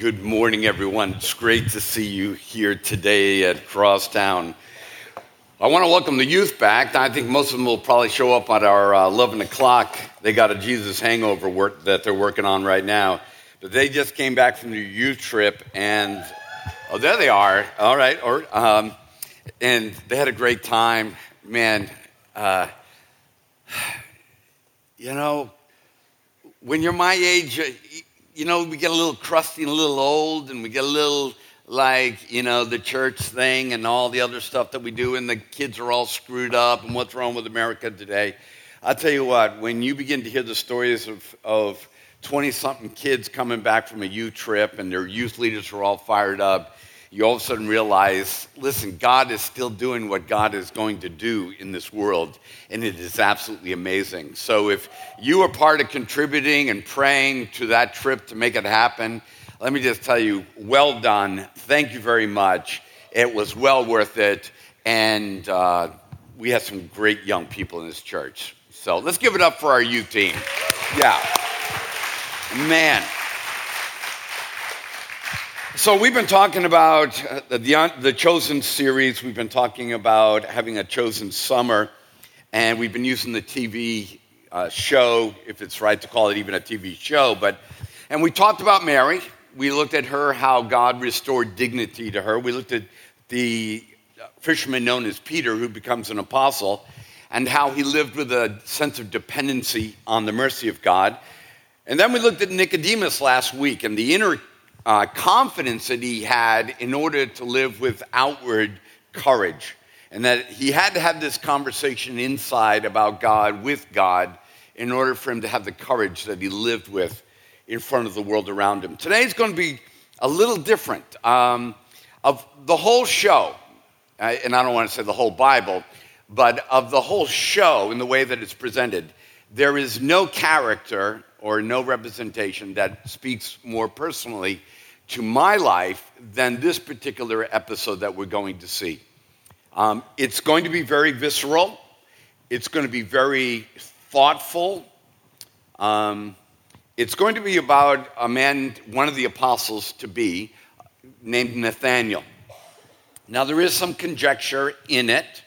Good morning, everyone. It's great to see you here today at Crosstowne. I want to welcome the youth back. I think most of them will probably show up at our uh, 11 o'clock. They got a Jesus hangover work that they're working on right now. But they just came back from their youth trip, and oh, there they are. All right. Or, um, and they had a great time. Man, uh, you know, when you're my age, uh, you know, we get a little crusty and a little old, and we get a little like, you know, the church thing and all the other stuff that we do, and the kids are all screwed up, and what's wrong with America today. I'll tell you what, when you begin to hear the stories of, of 20 something kids coming back from a youth trip, and their youth leaders are all fired up, you all of a sudden realize listen, God is still doing what God is going to do in this world, and it is absolutely amazing. So, if you are part of contributing and praying to that trip to make it happen, let me just tell you, well done. Thank you very much. It was well worth it, and uh, we have some great young people in this church. So, let's give it up for our youth team. Yeah. Man. So, we've been talking about uh, the, the Chosen series. We've been talking about having a chosen summer, and we've been using the TV uh, show, if it's right to call it even a TV show. But, and we talked about Mary. We looked at her, how God restored dignity to her. We looked at the fisherman known as Peter, who becomes an apostle, and how he lived with a sense of dependency on the mercy of God. And then we looked at Nicodemus last week and the inner uh, confidence that he had in order to live with outward courage. And that he had to have this conversation inside about God with God in order for him to have the courage that he lived with in front of the world around him. Today is going to be a little different. Um, of the whole show, uh, and I don't want to say the whole Bible, but of the whole show in the way that it's presented, there is no character or no representation that speaks more personally to my life than this particular episode that we're going to see. Um, it's going to be very visceral, it's going to be very thoughtful. Um, it's going to be about a man, one of the apostles to be, named Nathaniel. Now, there is some conjecture in it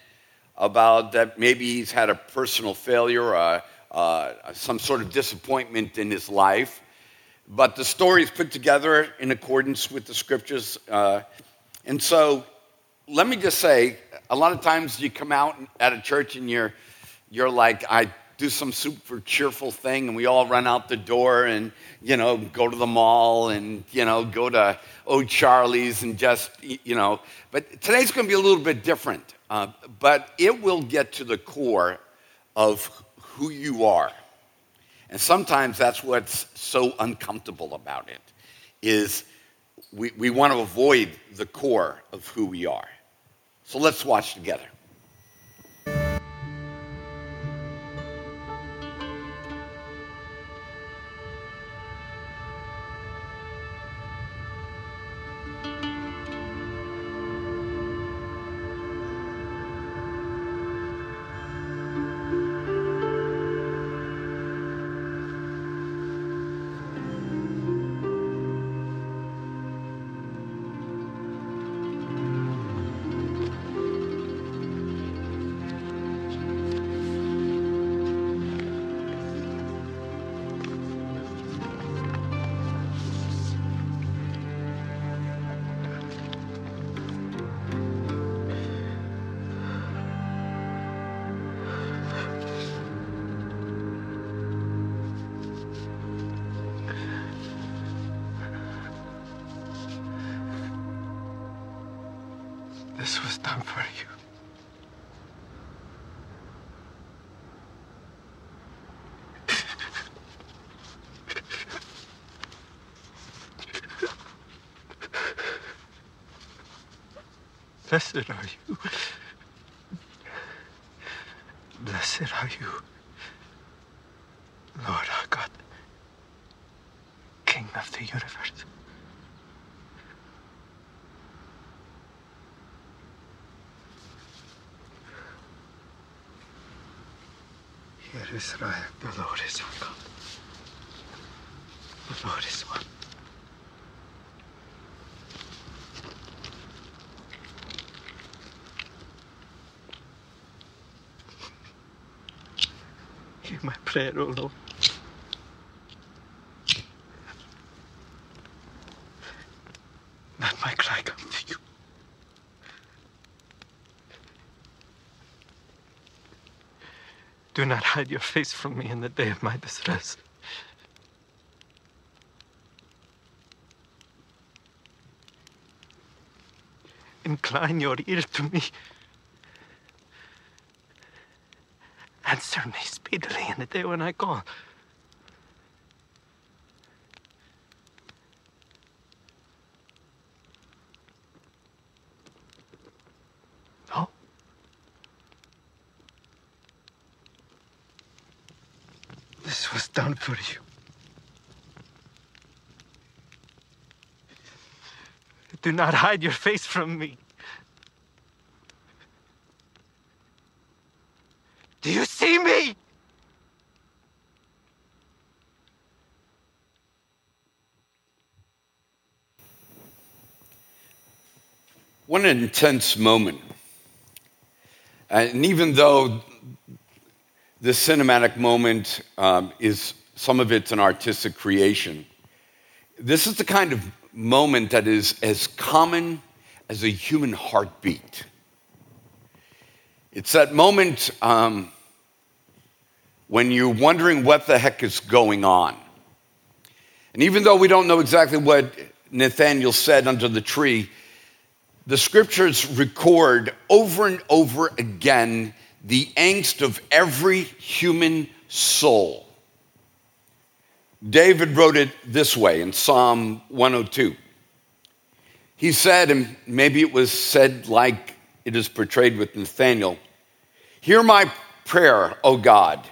about that maybe he's had a personal failure, uh, uh, some sort of disappointment in his life. But the story is put together in accordance with the scriptures. Uh, and so let me just say a lot of times you come out at a church and you're, you're like, I do some super cheerful thing and we all run out the door and, you know, go to the mall and, you know, go to Old Charlie's and just, you know. But today's going to be a little bit different. Uh, but it will get to the core of who you are. And sometimes that's what's so uncomfortable about it, is we, we want to avoid the core of who we are. So let's watch together. Blessed are you. Blessed are you, Lord our God, King of the universe. Hear Israel, the Lord is our God. The Lord is one. my prayer, O Lord. Let my cry come to you. Do not hide your face from me in the day of my distress. Incline your ear to me. Answer me speedily in the day when I call. No. This was done for you. Do not hide your face from me. Do you see me? What an intense moment. And even though this cinematic moment um, is some of it's an artistic creation, this is the kind of moment that is as common as a human heartbeat. It's that moment um, when you're wondering what the heck is going on. And even though we don't know exactly what Nathaniel said under the tree, the scriptures record over and over again the angst of every human soul. David wrote it this way in Psalm 102. He said, and maybe it was said like it is portrayed with Nathaniel Hear my prayer, O God,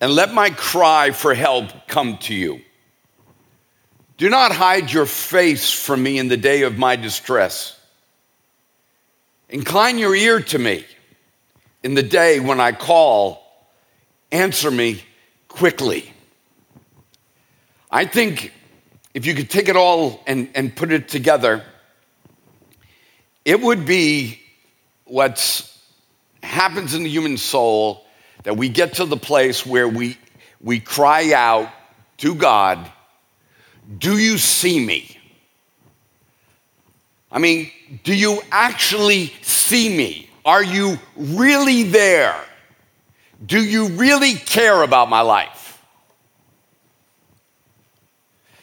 and let my cry for help come to you. Do not hide your face from me in the day of my distress. Incline your ear to me in the day when I call. Answer me quickly. I think if you could take it all and, and put it together, it would be what happens in the human soul that we get to the place where we, we cry out to God, Do you see me? I mean, do you actually see me? Are you really there? Do you really care about my life?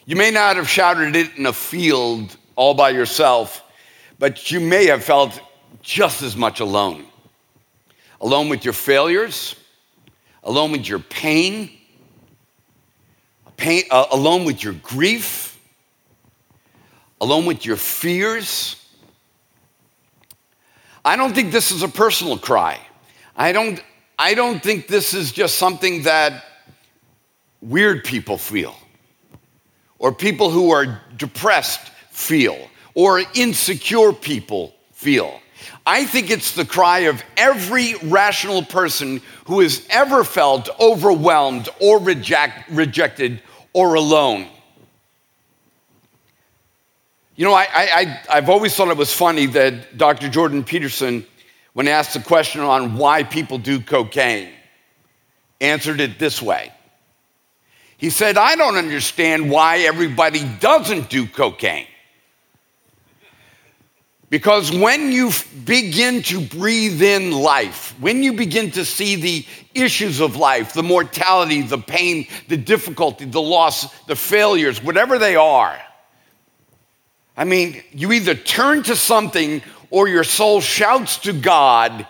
You may not have shouted it in a field all by yourself, but you may have felt just as much alone. Alone with your failures, alone with your pain, pain uh, alone with your grief, alone with your fears. I don't think this is a personal cry. I don't, I don't think this is just something that weird people feel, or people who are depressed feel, or insecure people feel. I think it's the cry of every rational person who has ever felt overwhelmed or reject, rejected or alone. You know, I, I, I've always thought it was funny that Dr. Jordan Peterson, when asked the question on why people do cocaine, answered it this way. He said, I don't understand why everybody doesn't do cocaine. Because when you begin to breathe in life, when you begin to see the issues of life, the mortality, the pain, the difficulty, the loss, the failures, whatever they are, I mean, you either turn to something or your soul shouts to God,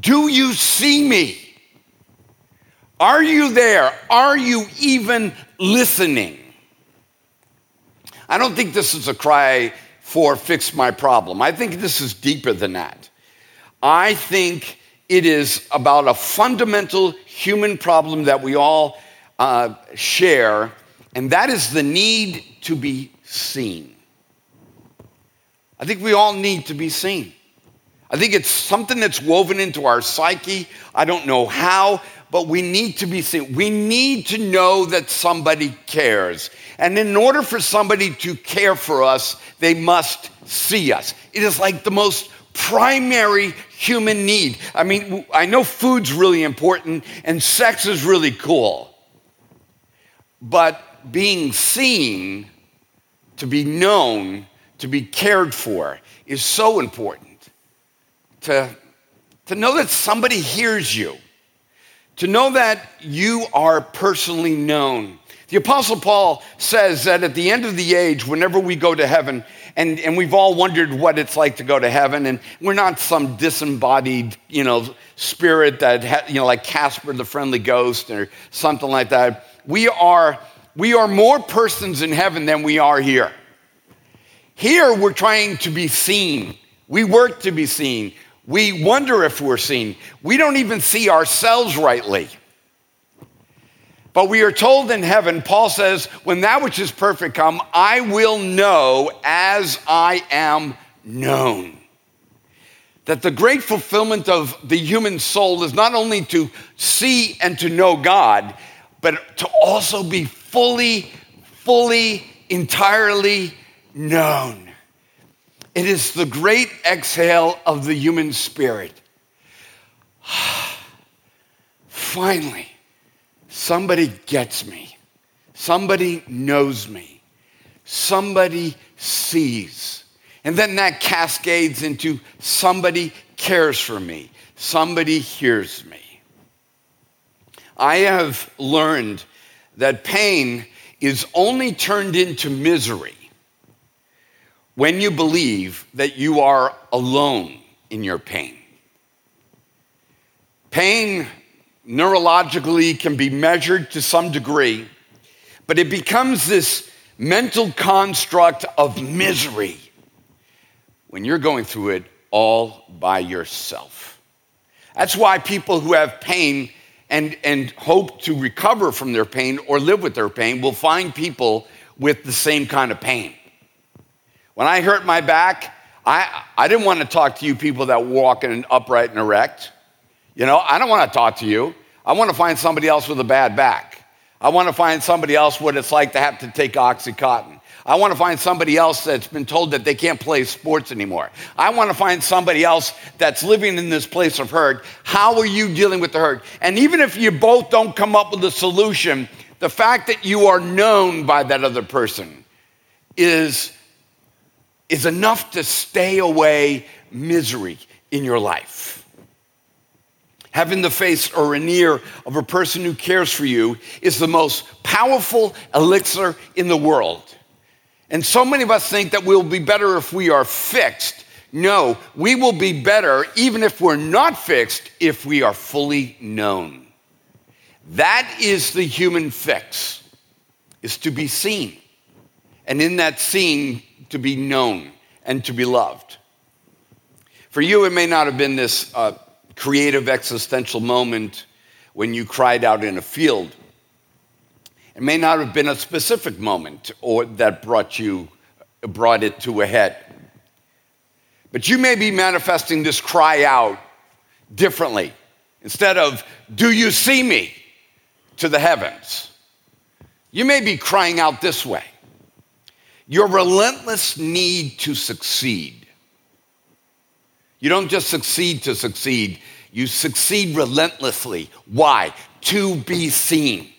Do you see me? Are you there? Are you even listening? I don't think this is a cry for fix my problem. I think this is deeper than that. I think it is about a fundamental human problem that we all uh, share, and that is the need to be seen. I think we all need to be seen. I think it's something that's woven into our psyche. I don't know how, but we need to be seen. We need to know that somebody cares. And in order for somebody to care for us, they must see us. It is like the most primary human need. I mean, I know food's really important and sex is really cool, but being seen, to be known, to be cared for is so important. To, to know that somebody hears you, to know that you are personally known. The Apostle Paul says that at the end of the age, whenever we go to heaven, and, and we've all wondered what it's like to go to heaven, and we're not some disembodied, you know, spirit that, ha, you know, like Casper the Friendly Ghost or something like that. We are, we are more persons in heaven than we are here. Here, we're trying to be seen. We work to be seen. We wonder if we're seen. We don't even see ourselves rightly. But we are told in heaven, Paul says, when that which is perfect come, I will know as I am known. That the great fulfillment of the human soul is not only to see and to know God, but to also be fully, fully, entirely known. It is the great exhale of the human spirit. Finally, somebody gets me. Somebody knows me. Somebody sees. And then that cascades into somebody cares for me. Somebody hears me. I have learned that pain is only turned into misery when you believe that you are alone in your pain. Pain neurologically can be measured to some degree, but it becomes this mental construct of misery when you're going through it all by yourself. That's why people who have pain and, and hope to recover from their pain or live with their pain will find people with the same kind of pain. When I hurt my back, I, I didn't want to talk to you people that walk in upright and erect. You know, I don't want to talk to you. I want to find somebody else with a bad back. I want to find somebody else what it's like to have to take Oxycontin. I want to find somebody else that's been told that they can't play sports anymore. I want to find somebody else that's living in this place of hurt. How are you dealing with the hurt? And even if you both don't come up with a solution, the fact that you are known by that other person is is enough to stay away misery in your life. Having the face or an ear of a person who cares for you is the most powerful elixir in the world. And so many of us think that we'll be better if we are fixed. No, we will be better even if we're not fixed if we are fully known. That is the human fix, is to be seen. And in that seeing, to be known and to be loved. For you, it may not have been this uh, creative existential moment when you cried out in a field. It may not have been a specific moment or that brought you brought it to a head. But you may be manifesting this cry out differently. Instead of, do you see me to the heavens? You may be crying out this way your relentless need to succeed. You don't just succeed to succeed, you succeed relentlessly. Why? To be seen.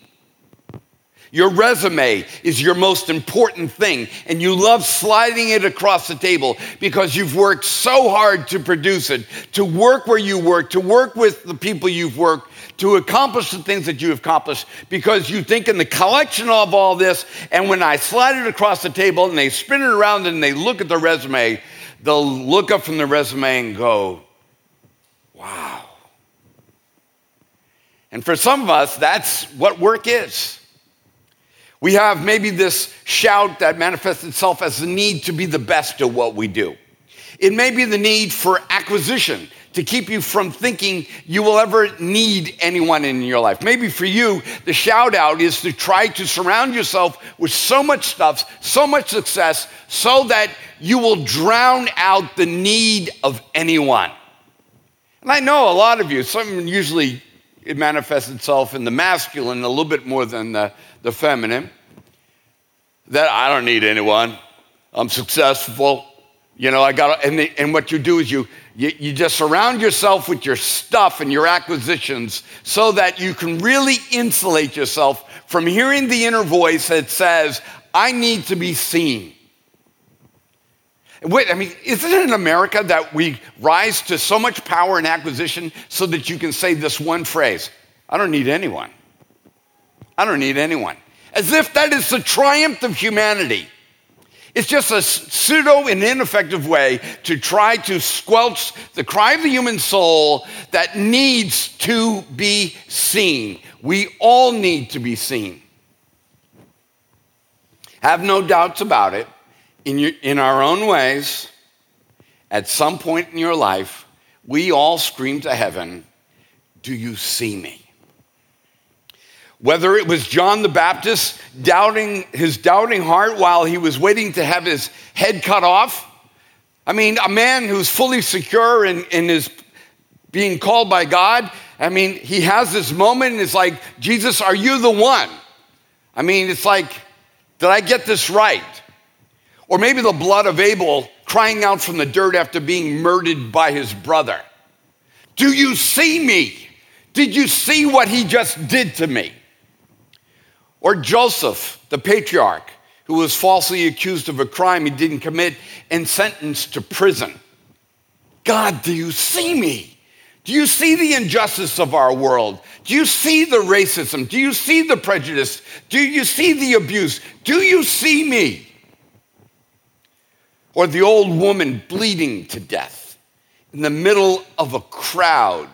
Your resume is your most important thing, and you love sliding it across the table because you've worked so hard to produce it, to work where you work, to work with the people you've worked, to accomplish the things that you accomplished because you think in the collection of all this, and when I slide it across the table and they spin it around and they look at the resume, they'll look up from the resume and go, wow. And for some of us, that's what work is. We have maybe this shout that manifests itself as the need to be the best at what we do. It may be the need for acquisition to keep you from thinking you will ever need anyone in your life. Maybe for you, the shout out is to try to surround yourself with so much stuff, so much success, so that you will drown out the need of anyone. And I know a lot of you, some usually it manifests itself in the masculine a little bit more than the, the feminine. That I don't need anyone. I'm successful. You know, I got, and, the, and what you do is you, you, you just surround yourself with your stuff and your acquisitions so that you can really insulate yourself from hearing the inner voice that says, I need to be seen. Wait, I mean, isn't it in America that we rise to so much power and acquisition so that you can say this one phrase I don't need anyone. I don't need anyone. As if that is the triumph of humanity. It's just a pseudo and ineffective way to try to squelch the cry of the human soul that needs to be seen. We all need to be seen. Have no doubts about it. In, your, in our own ways, at some point in your life, we all scream to heaven, Do you see me? Whether it was John the Baptist doubting his doubting heart while he was waiting to have his head cut off. I mean, a man who's fully secure in, in his being called by God. I mean, he has this moment and it's like, Jesus, are you the one? I mean, it's like, did I get this right? Or maybe the blood of Abel crying out from the dirt after being murdered by his brother. Do you see me? Did you see what he just did to me? Or Joseph, the patriarch, who was falsely accused of a crime he didn't commit and sentenced to prison. God, do you see me? Do you see the injustice of our world? Do you see the racism? Do you see the prejudice? Do you see the abuse? Do you see me? Or the old woman bleeding to death in the middle of a crowd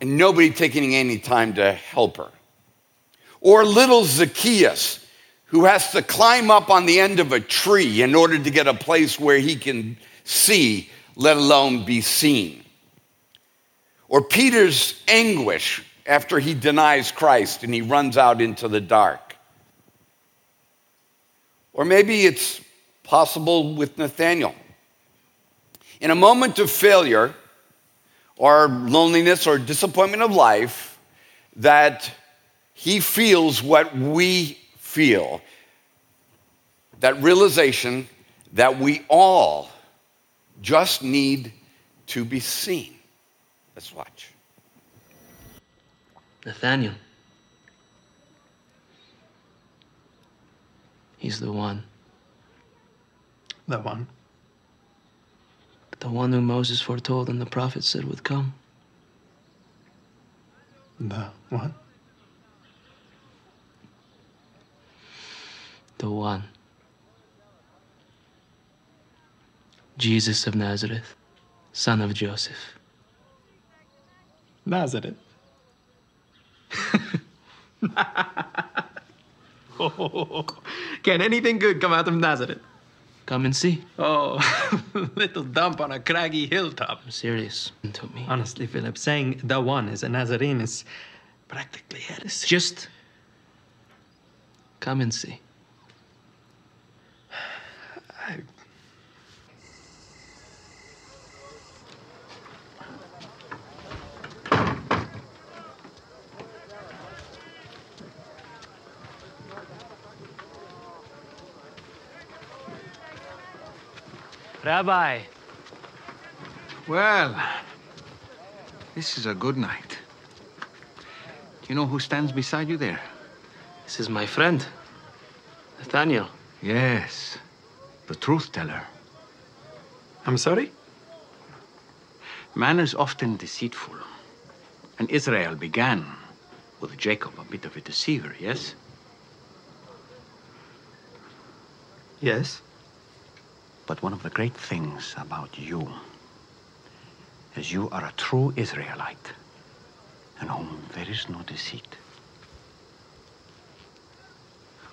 and nobody taking any time to help her. Or little Zacchaeus, who has to climb up on the end of a tree in order to get a place where he can see, let alone be seen. Or Peter's anguish after he denies Christ and he runs out into the dark. Or maybe it's possible with Nathaniel. In a moment of failure or loneliness or disappointment of life, that he feels what we feel. That realization that we all just need to be seen. Let's watch. Nathaniel. He's the one. The one. The one who Moses foretold and the prophet said would come. The one? The one. Jesus of Nazareth, son of Joseph. Nazareth. oh, can anything good come out of Nazareth? Come and see. Oh, little dump on a craggy hilltop. I'm serious. To me. Honestly, Philip, saying the one is a Nazarene is practically heresy. Just come and see. Rabbi. Well, this is a good night. Do you know who stands beside you there? This is my friend, Nathaniel. Yes, the truth teller. I'm sorry? Man is often deceitful. And Israel began with Jacob, a bit of a deceiver, yes? Yes. But one of the great things about you is you are a true Israelite in whom there is no deceit.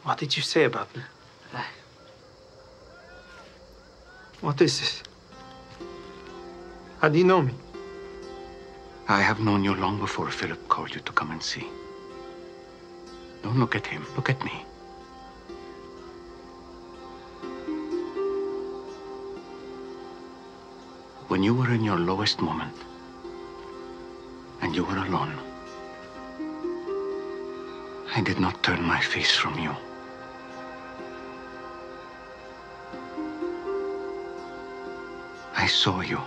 What did you say about me? What is this? How do you know me? I have known you long before Philip called you to come and see. Don't look at him, look at me. When you were in your lowest moment and you were alone, I did not turn my face from you. I saw you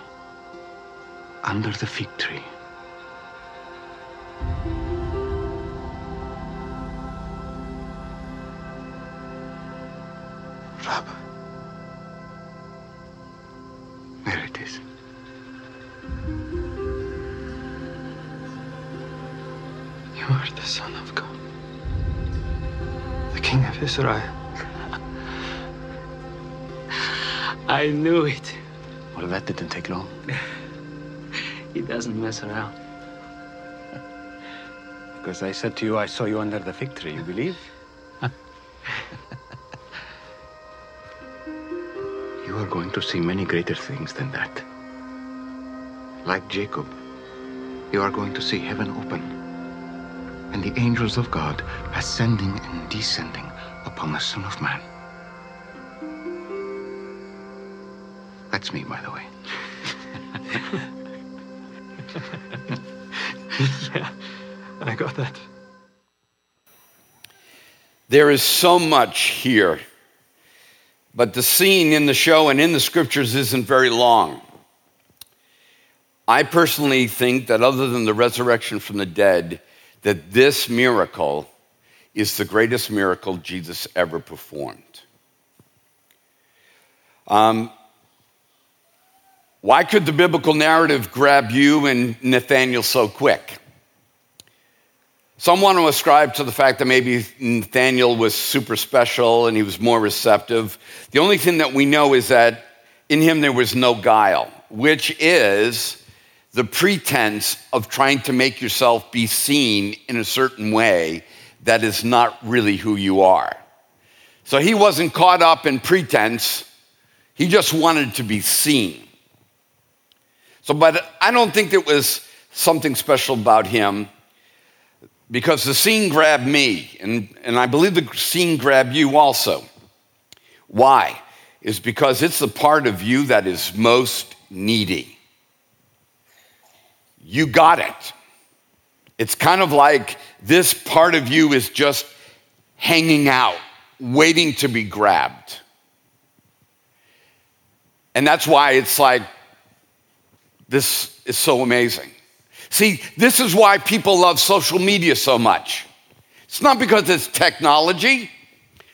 under the fig tree. Of I knew it. Well, that didn't take long. He doesn't mess around. Because I said to you, I saw you under the fig tree. You believe? you are going to see many greater things than that. Like Jacob, you are going to see heaven open and the angels of God ascending and descending upon the Son of Man. That's me, by the way. yeah, I got that. There is so much here, but the scene in the show and in the scriptures isn't very long. I personally think that other than the resurrection from the dead, that this miracle is the greatest miracle Jesus ever performed. Um, why could the biblical narrative grab you and Nathaniel so quick? Some want to ascribe to the fact that maybe Nathaniel was super special and he was more receptive. The only thing that we know is that in him there was no guile, which is the pretense of trying to make yourself be seen in a certain way that is not really who you are. So he wasn't caught up in pretense, he just wanted to be seen. So, but I don't think there was something special about him because the scene grabbed me, and, and I believe the scene grabbed you also. Why? Is because it's the part of you that is most needy. You got it. It's kind of like this part of you is just hanging out, waiting to be grabbed. And that's why it's like, this is so amazing. See, this is why people love social media so much. It's not because it's technology.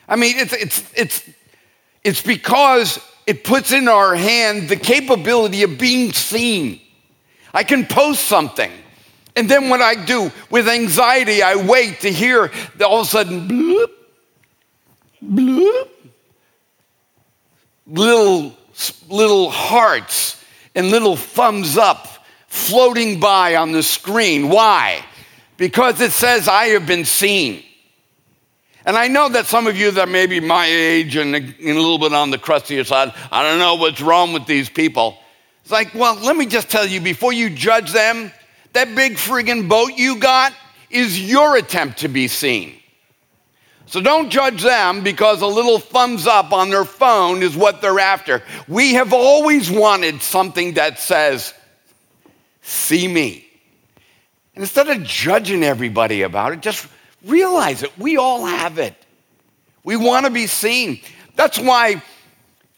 I mean, it's, it's, it's, it's because it puts in our hand the capability of being seen. I can post something. And then what I do with anxiety, I wait to hear all of a sudden bloop, bloop, little, little hearts and little thumbs up floating by on the screen. Why? Because it says, I have been seen. And I know that some of you that may be my age and a, little bit on the crustier side, I don't know what's wrong with these people. It's like, well, let me just tell you before you judge them, that big friggin' boat you got is your attempt to be seen. So don't judge them because a little thumbs up on their phone is what they're after. We have always wanted something that says, see me. And instead of judging everybody about it, just realize it. We all have it. We want to be seen. That's why,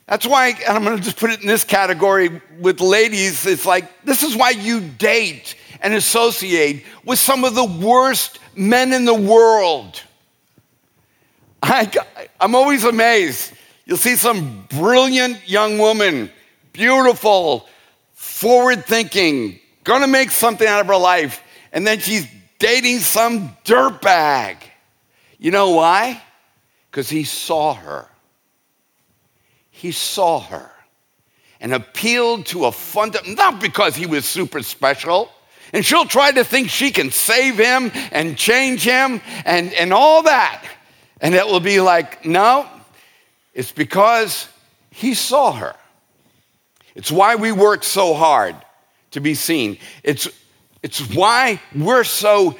that's why, and I'm going to just put it in this category with ladies. It's like, this is why you date and associate with some of the worst men in the world. I, I'm always amazed. You'll see some brilliant young woman, beautiful, forward thinking, gonna make something out of her life, and then she's dating some dirtbag. You know why? Because he saw her. He saw her and appealed to a fund, not because he was super special. And she'll try to think she can save him and change him and, and all that. And it will be like, no, it's because he saw her. It's why we work so hard to be seen. It's, it's why we're so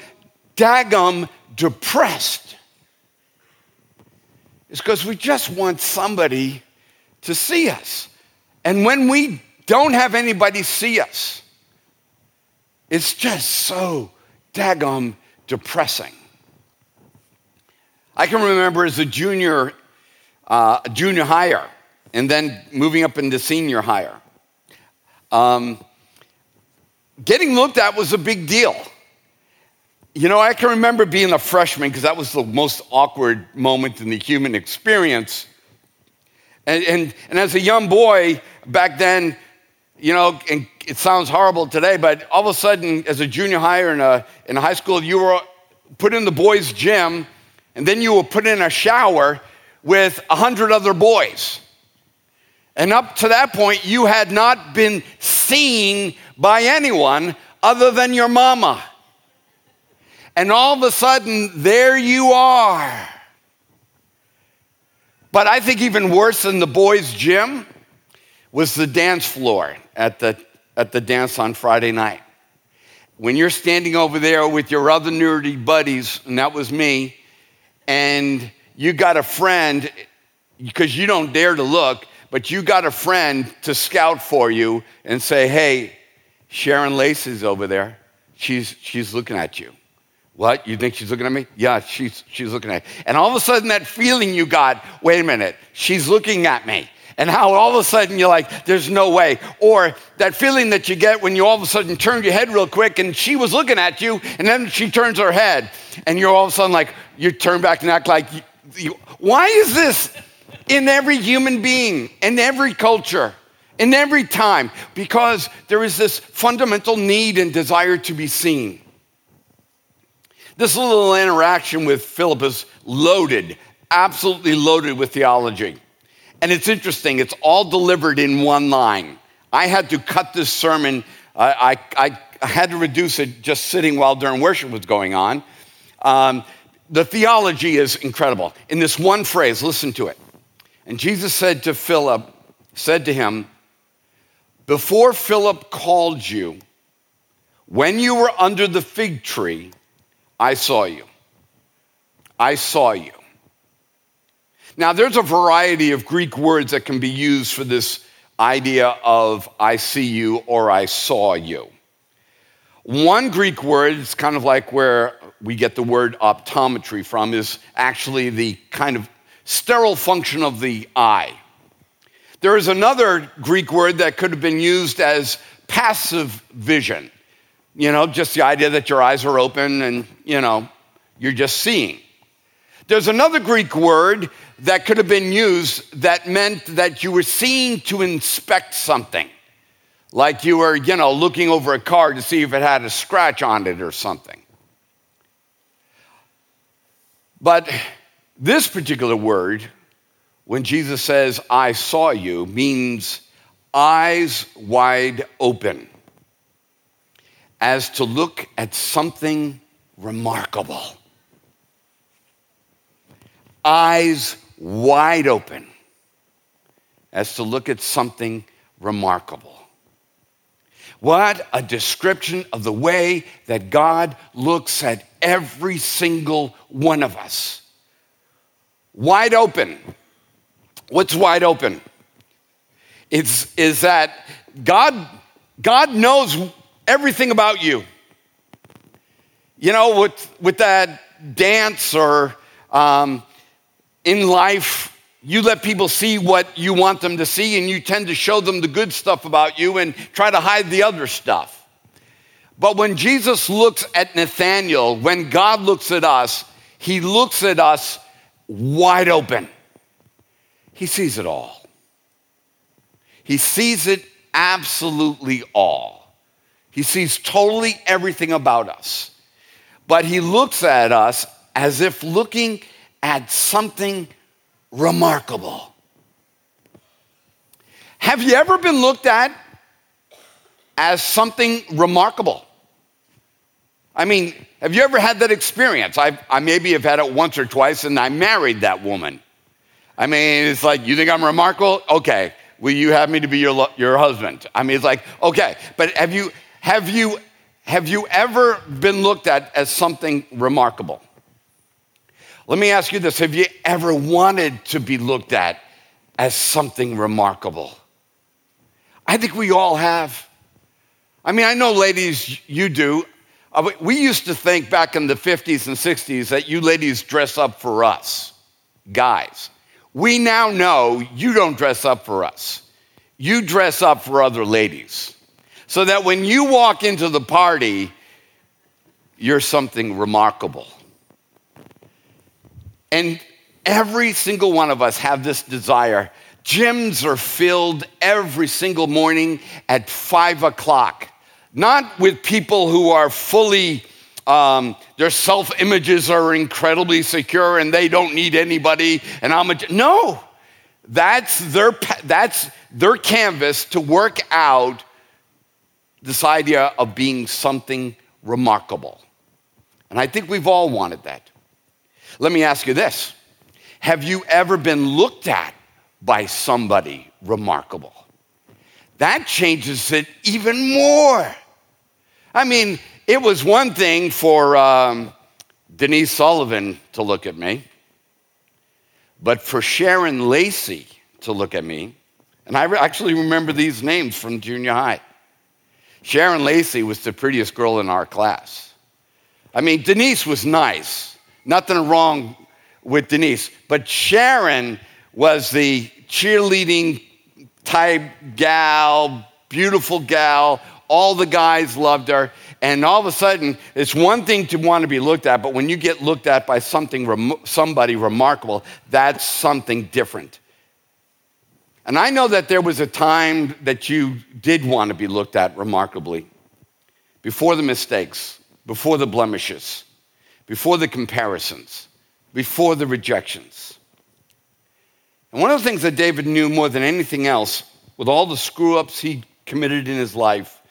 daggum depressed. It's because we just want somebody to see us. And when we don't have anybody see us, it's just so daggum depressing. I can remember as a junior, uh, junior higher, and then moving up into senior higher. um, getting looked at was a big deal. You know, I can remember being a freshman because that was the most awkward moment in the human experience. And, and, and as a young boy back then, you know, and it sounds horrible today, but all of a sudden, as a junior high or in a, in high school, you were put in the boys' gym, and then you were put in a shower with a hundred other boys. And up to that point, you had not been seen by anyone other than your mama. And all of a sudden, there you are. But I think even worse than the boys' gym was the dance floor at the, at the dance on Friday night. When you're standing over there with your other nerdy buddies, and that was me, and you got a friend, because you don't dare to look, but you got a friend to scout for you and say, hey, Sharon Lacey's over there. She's, she's looking at you. What? You think she's looking at me? Yeah, she's, she's looking at me. And all of a sudden, that feeling you got, wait a minute, she's looking at me. And how all of a sudden you're like, there's no way. Or that feeling that you get when you all of a sudden turn your head real quick and she was looking at you and then she turns her head and you're all of a sudden like, you turn back and act like, you, you, why is this? in every human being, in every culture, in every time, because there is this fundamental need and desire to be seen. This little interaction with Philip is loaded, absolutely loaded with theology. And it's interesting, it's all delivered in one line. I had to cut this sermon, I, I, I had to reduce it just sitting while during worship was going on. Um, the theology is incredible. In this one phrase, listen to it. And Jesus said to Philip, said to him, Before Philip called you, when you were under the fig tree, I saw you. I saw you. Now, there's a variety of Greek words that can be used for this idea of I see you or I saw you. One Greek word, it's kind of like where we get the word optometry from, is actually the kind of sterile function of the eye. There is another Greek word that could have been used as passive vision. You know, just the idea that your eyes are open and, you know, you're just seeing. There's another Greek word that could have been used that meant that you were seen to inspect something. Like you were, you know, looking over a car to see if it had a scratch on it or something. But this particular word, when Jesus says, I saw you, means eyes wide open, as to look at something remarkable. Eyes wide open, as to look at something remarkable. What a description of the way that God looks at every single one of us wide open. What's wide open? It's is that God God knows everything about you. You know, with with that dance or um, in life, you let people see what you want them to see, and you tend to show them the good stuff about you and try to hide the other stuff. But when Jesus looks at Nathaniel, when God looks at us, he looks at us wide open. He sees it all. He sees it absolutely all. He sees totally everything about us. But he looks at us as if looking at something remarkable. Have you ever been looked at as something remarkable? I mean, have you ever had that experience? I, I maybe have had it once or twice, and I married that woman. I mean, it's like, you think I'm remarkable? Okay. Will you have me to be your, your husband? I mean, it's like, okay. But have you, have, you, have you ever been looked at as something remarkable? Let me ask you this Have you ever wanted to be looked at as something remarkable? I think we all have. I mean, I know, ladies, you do. Uh, we used to think back in the 50s and 60s that you ladies dress up for us, guys. We now know you don't dress up for us. You dress up for other ladies. So that when you walk into the party, you're something remarkable. And every single one of us have this desire. Gyms are filled every single morning at five o'clock, not with people who are fully, um, their self images are incredibly secure and they don't need anybody. And I'm a, no, that's their, that's their canvas to work out this idea of being something remarkable. And I think we've all wanted that. Let me ask you this Have you ever been looked at by somebody remarkable? That changes it even more. I mean, it was one thing for um, Denise Sullivan to look at me, but for Sharon Lacey to look at me, and I actually remember these names from junior high. Sharon Lacey was the prettiest girl in our class. I mean, Denise was nice. Nothing wrong with Denise. But Sharon was the cheerleading type gal, beautiful gal. All the guys loved her. And all of a sudden, it's one thing to want to be looked at, but when you get looked at by something, somebody remarkable, that's something different. And I know that there was a time that you did want to be looked at remarkably before the mistakes before the blemishes, before the comparisons, before the rejections. And one of the things that David knew more than anything else, with all the screw ups he committed in his life,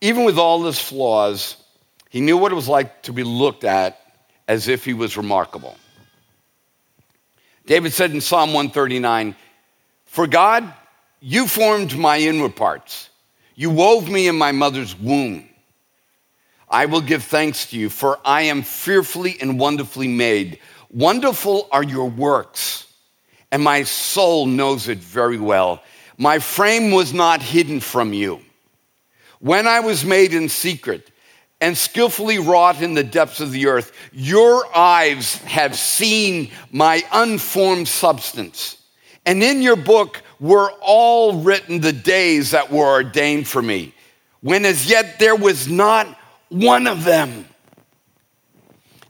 even with all his flaws, he knew what it was like to be looked at as if he was remarkable. David said in Psalm 139 For God, you formed my inward parts, you wove me in my mother's womb. I will give thanks to you, for I am fearfully and wonderfully made. Wonderful are your works, and my soul knows it very well. My frame was not hidden from you. When I was made in secret and skillfully wrought in the depths of the earth, your eyes have seen my unformed substance. And in your book were all written the days that were ordained for me, when as yet there was not one of them.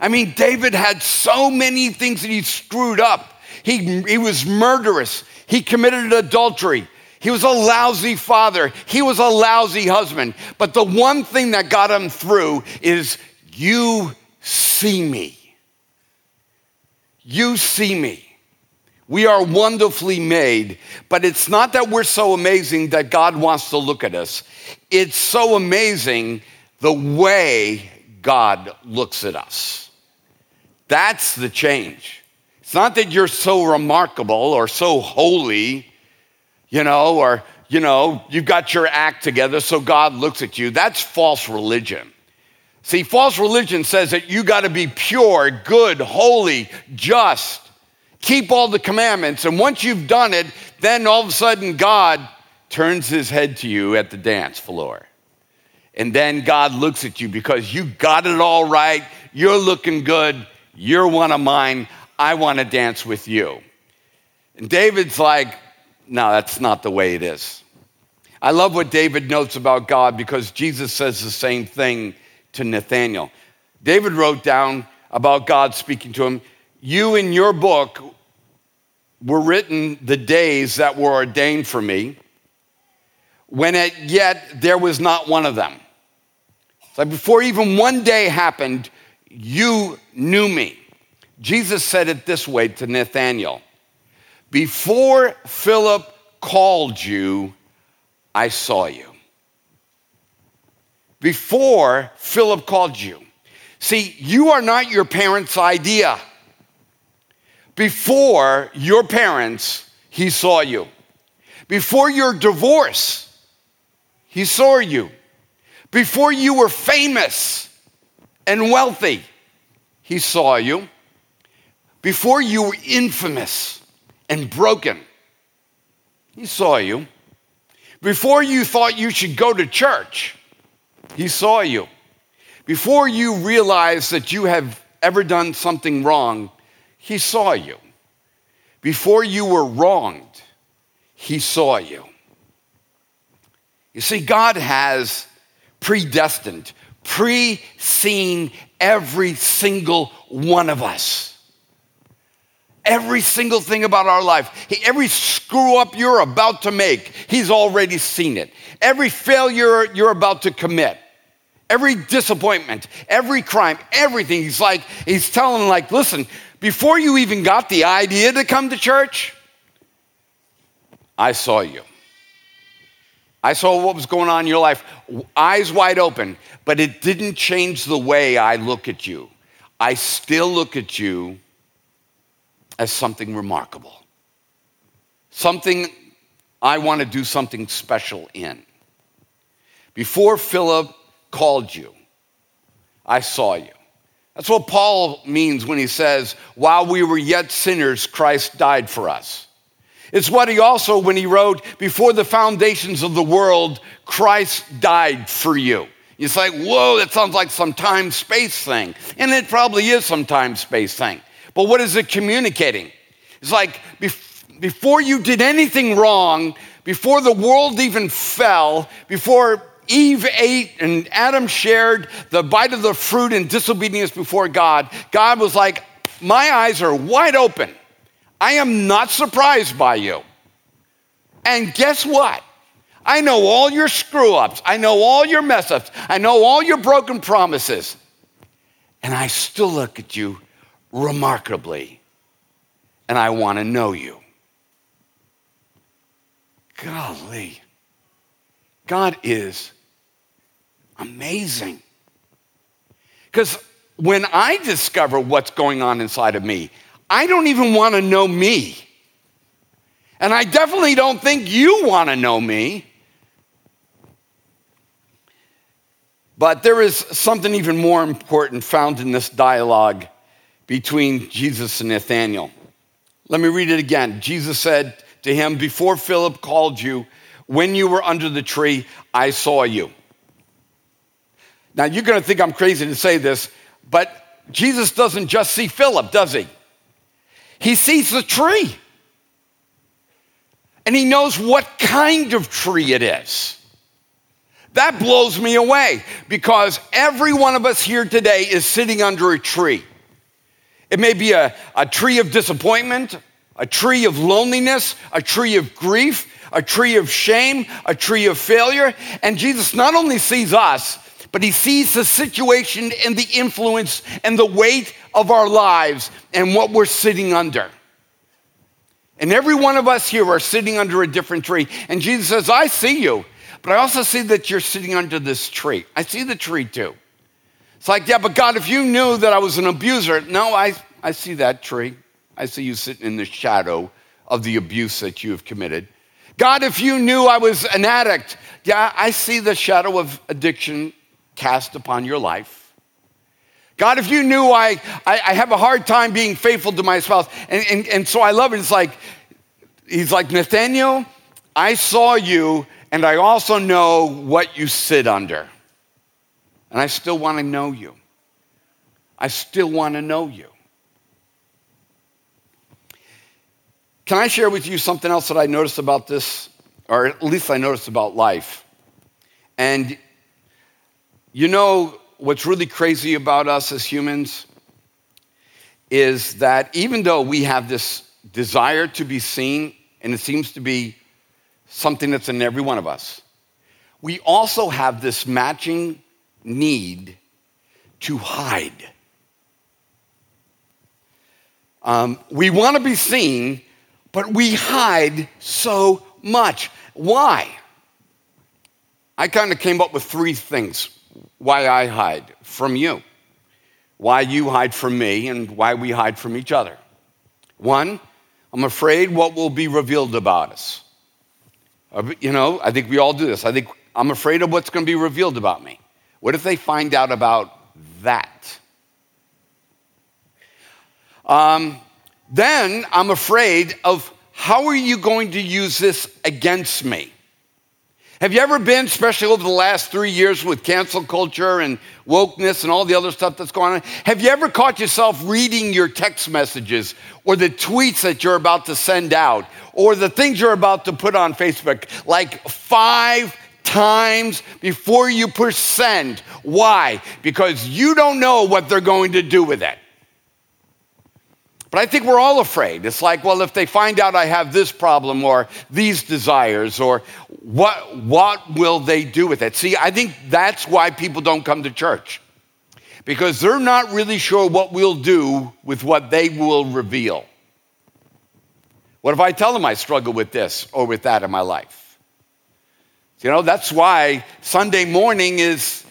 I mean, David had so many things that he screwed up. He, he was murderous. He committed adultery. He was a lousy father. He was a lousy husband. But the one thing that got him through is you see me. You see me. We are wonderfully made, but it's not that we're so amazing that God wants to look at us. It's so amazing the way God looks at us. That's the change. It's not that you're so remarkable or so holy, you know, or, you know, you've got your act together so God looks at you. That's false religion. See, false religion says that you got to be pure, good, holy, just, keep all the commandments. And once you've done it, then all of a sudden God turns his head to you at the dance floor. And then God looks at you because you got it all right. You're looking good. You're one of mine. I want to dance with you. And David's like, no, that's not the way it is. I love what David notes about God because Jesus says the same thing to Nathaniel. David wrote down about God speaking to him, You in your book were written the days that were ordained for me, when it, yet there was not one of them. So before even one day happened, you knew me. Jesus said it this way to Nathanael Before Philip called you, I saw you. Before Philip called you. See, you are not your parents' idea. Before your parents, he saw you. Before your divorce, he saw you. Before you were famous and wealthy, he saw you. Before you were infamous and broken, he saw you. Before you thought you should go to church, he saw you. Before you realized that you have ever done something wrong, he saw you. Before you were wronged, he saw you. You see, God has predestined, pre seen every single one of us. Every single thing about our life, every screw up you're about to make, He's already seen it. Every failure you're about to commit, every disappointment, every crime, everything. He's like, He's telling, like, listen, before you even got the idea to come to church, I saw you. I saw what was going on in your life, eyes wide open, but it didn't change the way I look at you. I still look at you as something remarkable, something I want to do something special in. Before Philip called you, I saw you. That's what Paul means when he says, while we were yet sinners, Christ died for us. It's what he also, when he wrote, Before the foundations of the world, Christ died for you. You say, Whoa, that sounds like some time space thing. And it probably is some time space thing. But what is it communicating? It's like before you did anything wrong, before the world even fell, before Eve ate and Adam shared the bite of the fruit in disobedience before God, God was like, My eyes are wide open. I am not surprised by you. And guess what? I know all your screw ups. I know all your mess ups. I know all your broken promises. And I still look at you remarkably. And I want to know you. Golly. God is amazing. Because when I discover what's going on inside of me, I don't even want to know me. And I definitely don't think you want to know me. But there is something even more important found in this dialogue between Jesus and Nathanael. Let me read it again. Jesus said to him, Before Philip called you, when you were under the tree, I saw you. Now, you're going to think I'm crazy to say this, but Jesus doesn't just see Philip, does he? He sees the tree. And he knows what kind of tree it is. That blows me away because every one of us here today is sitting under a tree. It may be a, a tree of disappointment, a tree of loneliness, a tree of grief, a tree of shame, a tree of failure. And Jesus not only sees us, but he sees the situation and the influence and the weight of our lives and what we're sitting under. And every one of us here are sitting under a different tree. And Jesus says, I see you, but I also see that you're sitting under this tree. I see the tree too. It's like, yeah, but God, if you knew that I was an abuser, no, I, I see that tree. I see you sitting in the shadow of the abuse that you have committed. God, if you knew I was an addict, yeah, I see the shadow of addiction cast upon your life. God, if you knew I, I, I have a hard time being faithful to my spouse, and, and, and so I love it. It's like, he's like, Nathaniel, I saw you, and I also know what you sit under. And I still want to know you. I still want to know you. Can I share with you something else that I noticed about this, or at least I noticed about life? And you know what's really crazy about us as humans is that even though we have this desire to be seen, and it seems to be something that's in every one of us, we also have this matching need to hide. Um, we want to be seen, but we hide so much. Why? I kind of came up with three things why I hide from you, why you hide from me, and why we hide from each other. One, I'm afraid what will be revealed about us. Uh, you know, I think we all do this. I think I'm afraid of what's going to be revealed about me. What if they find out about that? Um, then I'm afraid of how are you going to use this against me? Have you ever been, especially over the last three years with cancel culture and wokeness and all the other stuff that's going on, have you ever caught yourself reading your text messages or the tweets that you're about to send out or the things you're about to put on Facebook like five times before you send. Why? Because you don't know what they're going to do with it. But I think we're all afraid. It's like, well, if they find out I have this problem or these desires, or what, what will they do with it? See, I think that's why people don't come to church because they're not really sure what we'll do with what they will reveal. What if I tell them I struggle with this or with that in my life? You know, that's why Sunday morning is,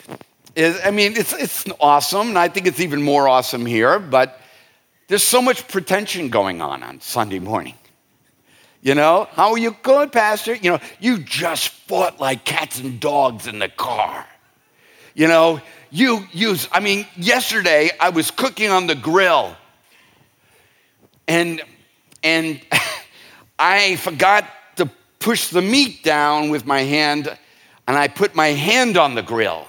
is I mean, it's, it's awesome, and I think it's even more awesome here, but there's so much pretension going on on Sunday morning. You know, how are you good, Pastor? You know, you just fought like cats and dogs in the car. You know, you use, I mean, yesterday I was cooking on the grill and, and I forgot to push the meat down with my hand and I put my hand on the grill.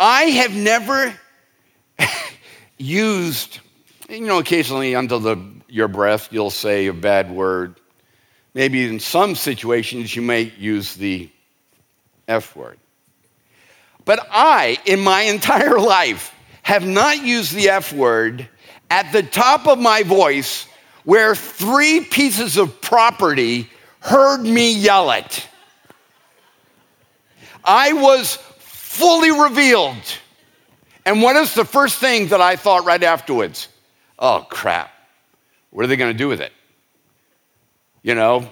I have never used, you know, occasionally under the, your breath, you'll say a bad word. Maybe in some situations, you may use the F word. But I, in my entire life, have not used the F word at the top of my voice where three pieces of property heard me yell it. I was fully revealed. And what is the first thing that I thought right afterwards? Oh, crap. What are they going to do with it? You know,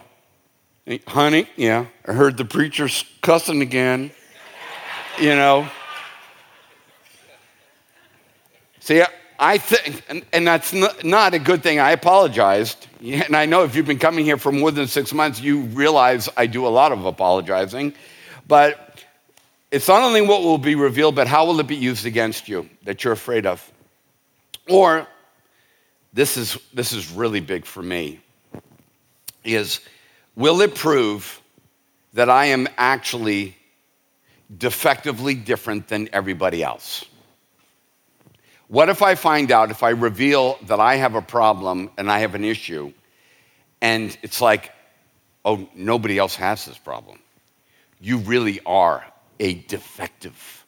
honey, yeah, I heard the preacher cussing again. You know. See, I think, and, and that's not, not, a good thing. I apologized. And I know if you've been coming here for more than six months, you realize I do a lot of apologizing. But it's not only what will be revealed, but how will it be used against you that you're afraid of? Or, this is, this is really big for me, is will it prove that I am actually defectively different than everybody else? What if I find out, if I reveal that I have a problem and I have an issue, and it's like, oh, nobody else has this problem? You really are a defective.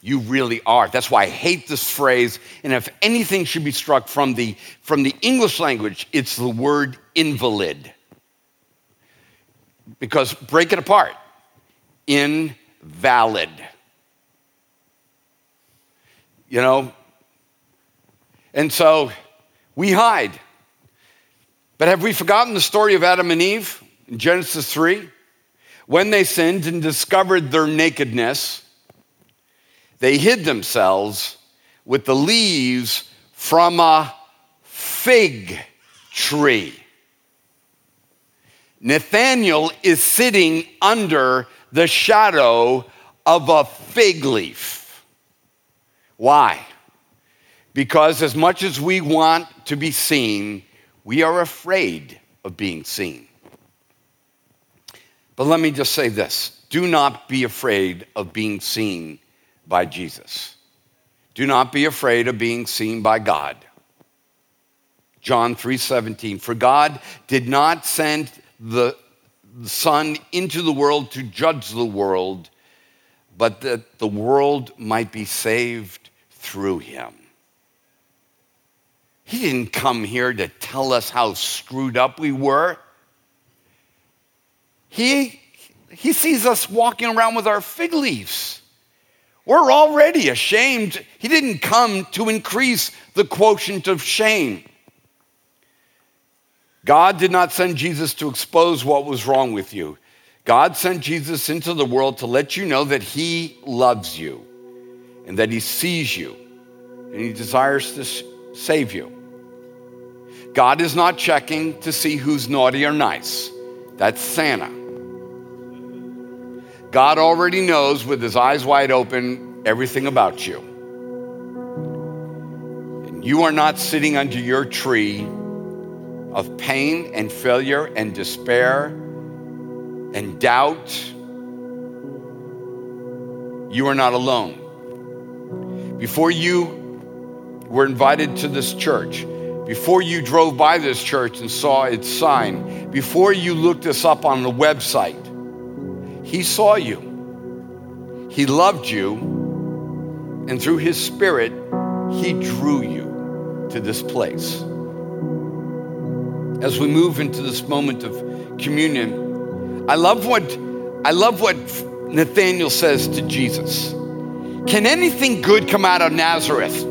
You really are. That's why I hate this phrase. And if anything should be struck from the, from the English language, it's the word invalid. Because break it apart invalid. You know? And so we hide. But have we forgotten the story of Adam and Eve in Genesis 3? When they sinned and discovered their nakedness, they hid themselves with the leaves from a fig tree. Nathaniel is sitting under the shadow of a fig leaf. Why? Because as much as we want to be seen, we are afraid of being seen. But let me just say this do not be afraid of being seen by Jesus. Do not be afraid of being seen by God. John 3:17 For God did not send the son into the world to judge the world but that the world might be saved through him. He didn't come here to tell us how screwed up we were. He, he sees us walking around with our fig leaves. We're already ashamed. He didn't come to increase the quotient of shame. God did not send Jesus to expose what was wrong with you. God sent Jesus into the world to let you know that He loves you and that He sees you and He desires to save you. God is not checking to see who's naughty or nice. That's Santa. God already knows with his eyes wide open everything about you. And you are not sitting under your tree of pain and failure and despair and doubt. You are not alone. Before you were invited to this church, before you drove by this church and saw its sign, before you looked us up on the website, He saw you, He loved you, and through His Spirit, He drew you to this place. As we move into this moment of communion, I love what I love what Nathaniel says to Jesus. Can anything good come out of Nazareth?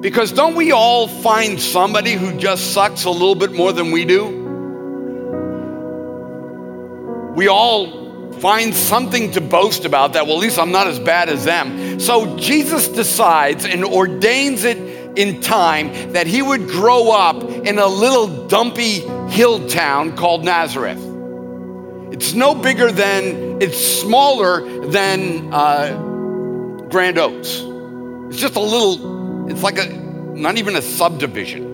Because don't we all find somebody who just sucks a little bit more than we do? We all find something to boast about that, well, at least I'm not as bad as them. So Jesus decides and ordains it in time that he would grow up in a little dumpy hill town called Nazareth. It's no bigger than, it's smaller than uh, Grand Oaks. It's just a little, it's like a, not even a subdivision.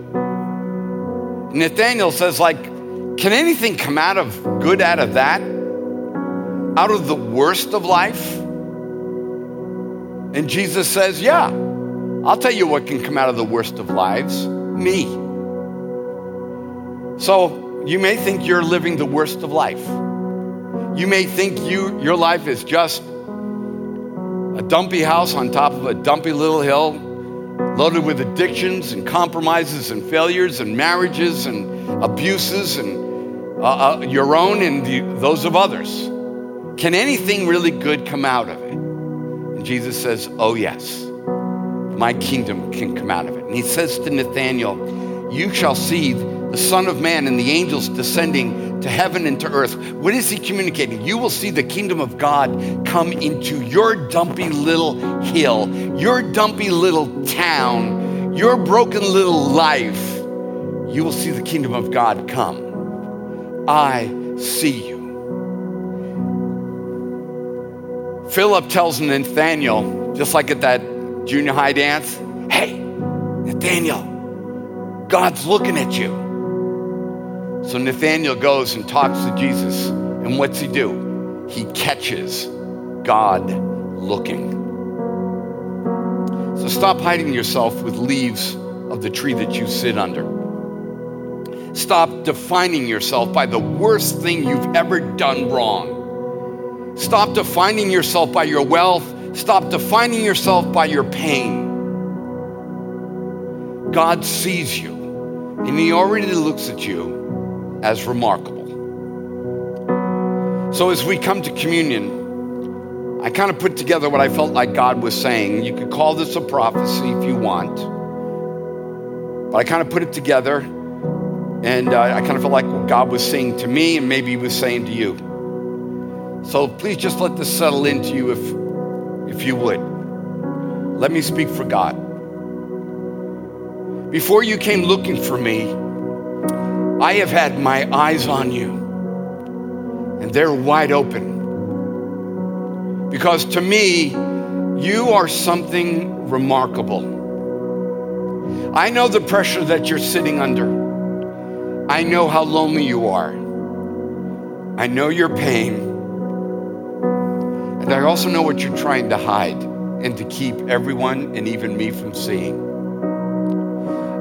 Nathaniel says, like, can anything come out of good out of that? Out of the worst of life? And Jesus says, yeah, I'll tell you what can come out of the worst of lives me. So you may think you're living the worst of life. You may think you, your life is just a dumpy house on top of a dumpy little hill, loaded with addictions and compromises and failures and marriages and abuses and uh, uh, your own and the, those of others. Can anything really good come out of it? And Jesus says, Oh, yes, my kingdom can come out of it. And he says to Nathanael, You shall see the Son of Man and the angels descending to heaven and to earth. What is he communicating? You will see the kingdom of God come into your dumpy little hill, your dumpy little town, your broken little life. You will see the kingdom of God come. I see you. Philip tells Nathaniel, just like at that junior high dance, hey, Nathaniel, God's looking at you. So Nathaniel goes and talks to Jesus. And what's he do? He catches God looking. So stop hiding yourself with leaves of the tree that you sit under. Stop defining yourself by the worst thing you've ever done wrong. Stop defining yourself by your wealth. Stop defining yourself by your pain. God sees you, and He already looks at you as remarkable. So, as we come to communion, I kind of put together what I felt like God was saying. You could call this a prophecy if you want, but I kind of put it together, and uh, I kind of felt like what God was saying to me, and maybe He was saying to you. So, please just let this settle into you if, if you would. Let me speak for God. Before you came looking for me, I have had my eyes on you, and they're wide open. Because to me, you are something remarkable. I know the pressure that you're sitting under. I know how lonely you are. I know your pain. And I also know what you're trying to hide and to keep everyone and even me from seeing.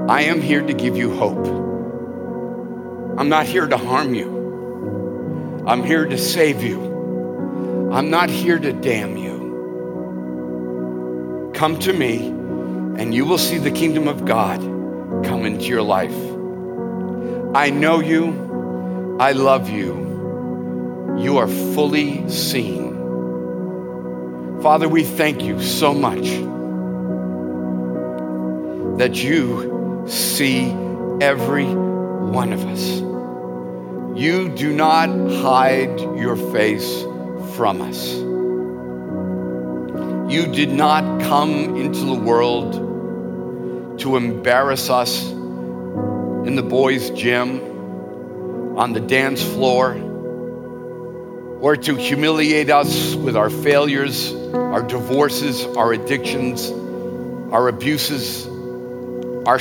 I am here to give you hope. I'm not here to harm you. I'm here to save you. I'm not here to damn you. Come to me, and you will see the kingdom of God come into your life. I know you. I love you. You are fully seen. Father, we thank you so much that you see every one of us. You do not hide your face from us. You did not come into the world to embarrass us in the boys' gym, on the dance floor, or to humiliate us with our failures, our divorces, our addictions, our abuses, our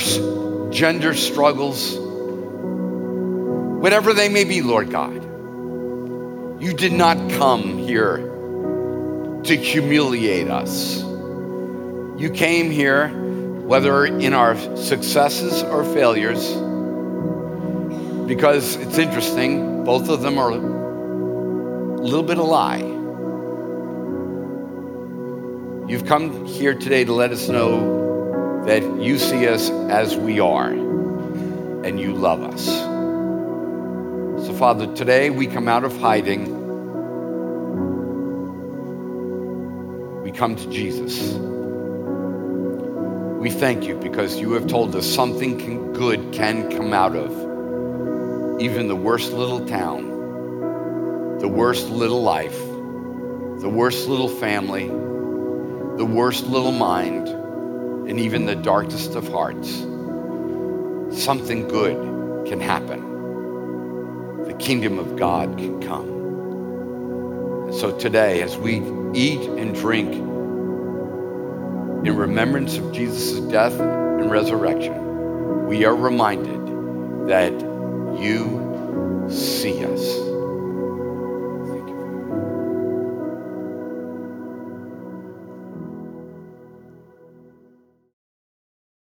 gender struggles whatever they may be, Lord God. You did not come here to humiliate us. You came here, whether in our successes or failures, because it's interesting, both of them are little bit of lie. You've come here today to let us know that you see us as we are and you love us. So, Father, today we come out of hiding. We come to Jesus. We thank you because you have told us something can, good can come out of even the worst little town, the worst little life, the worst little family, the worst little mind, and even the darkest of hearts. Something good can happen. The kingdom of God can come. So today, as we eat and drink in remembrance of Jesus' death and resurrection, we are reminded that you see us.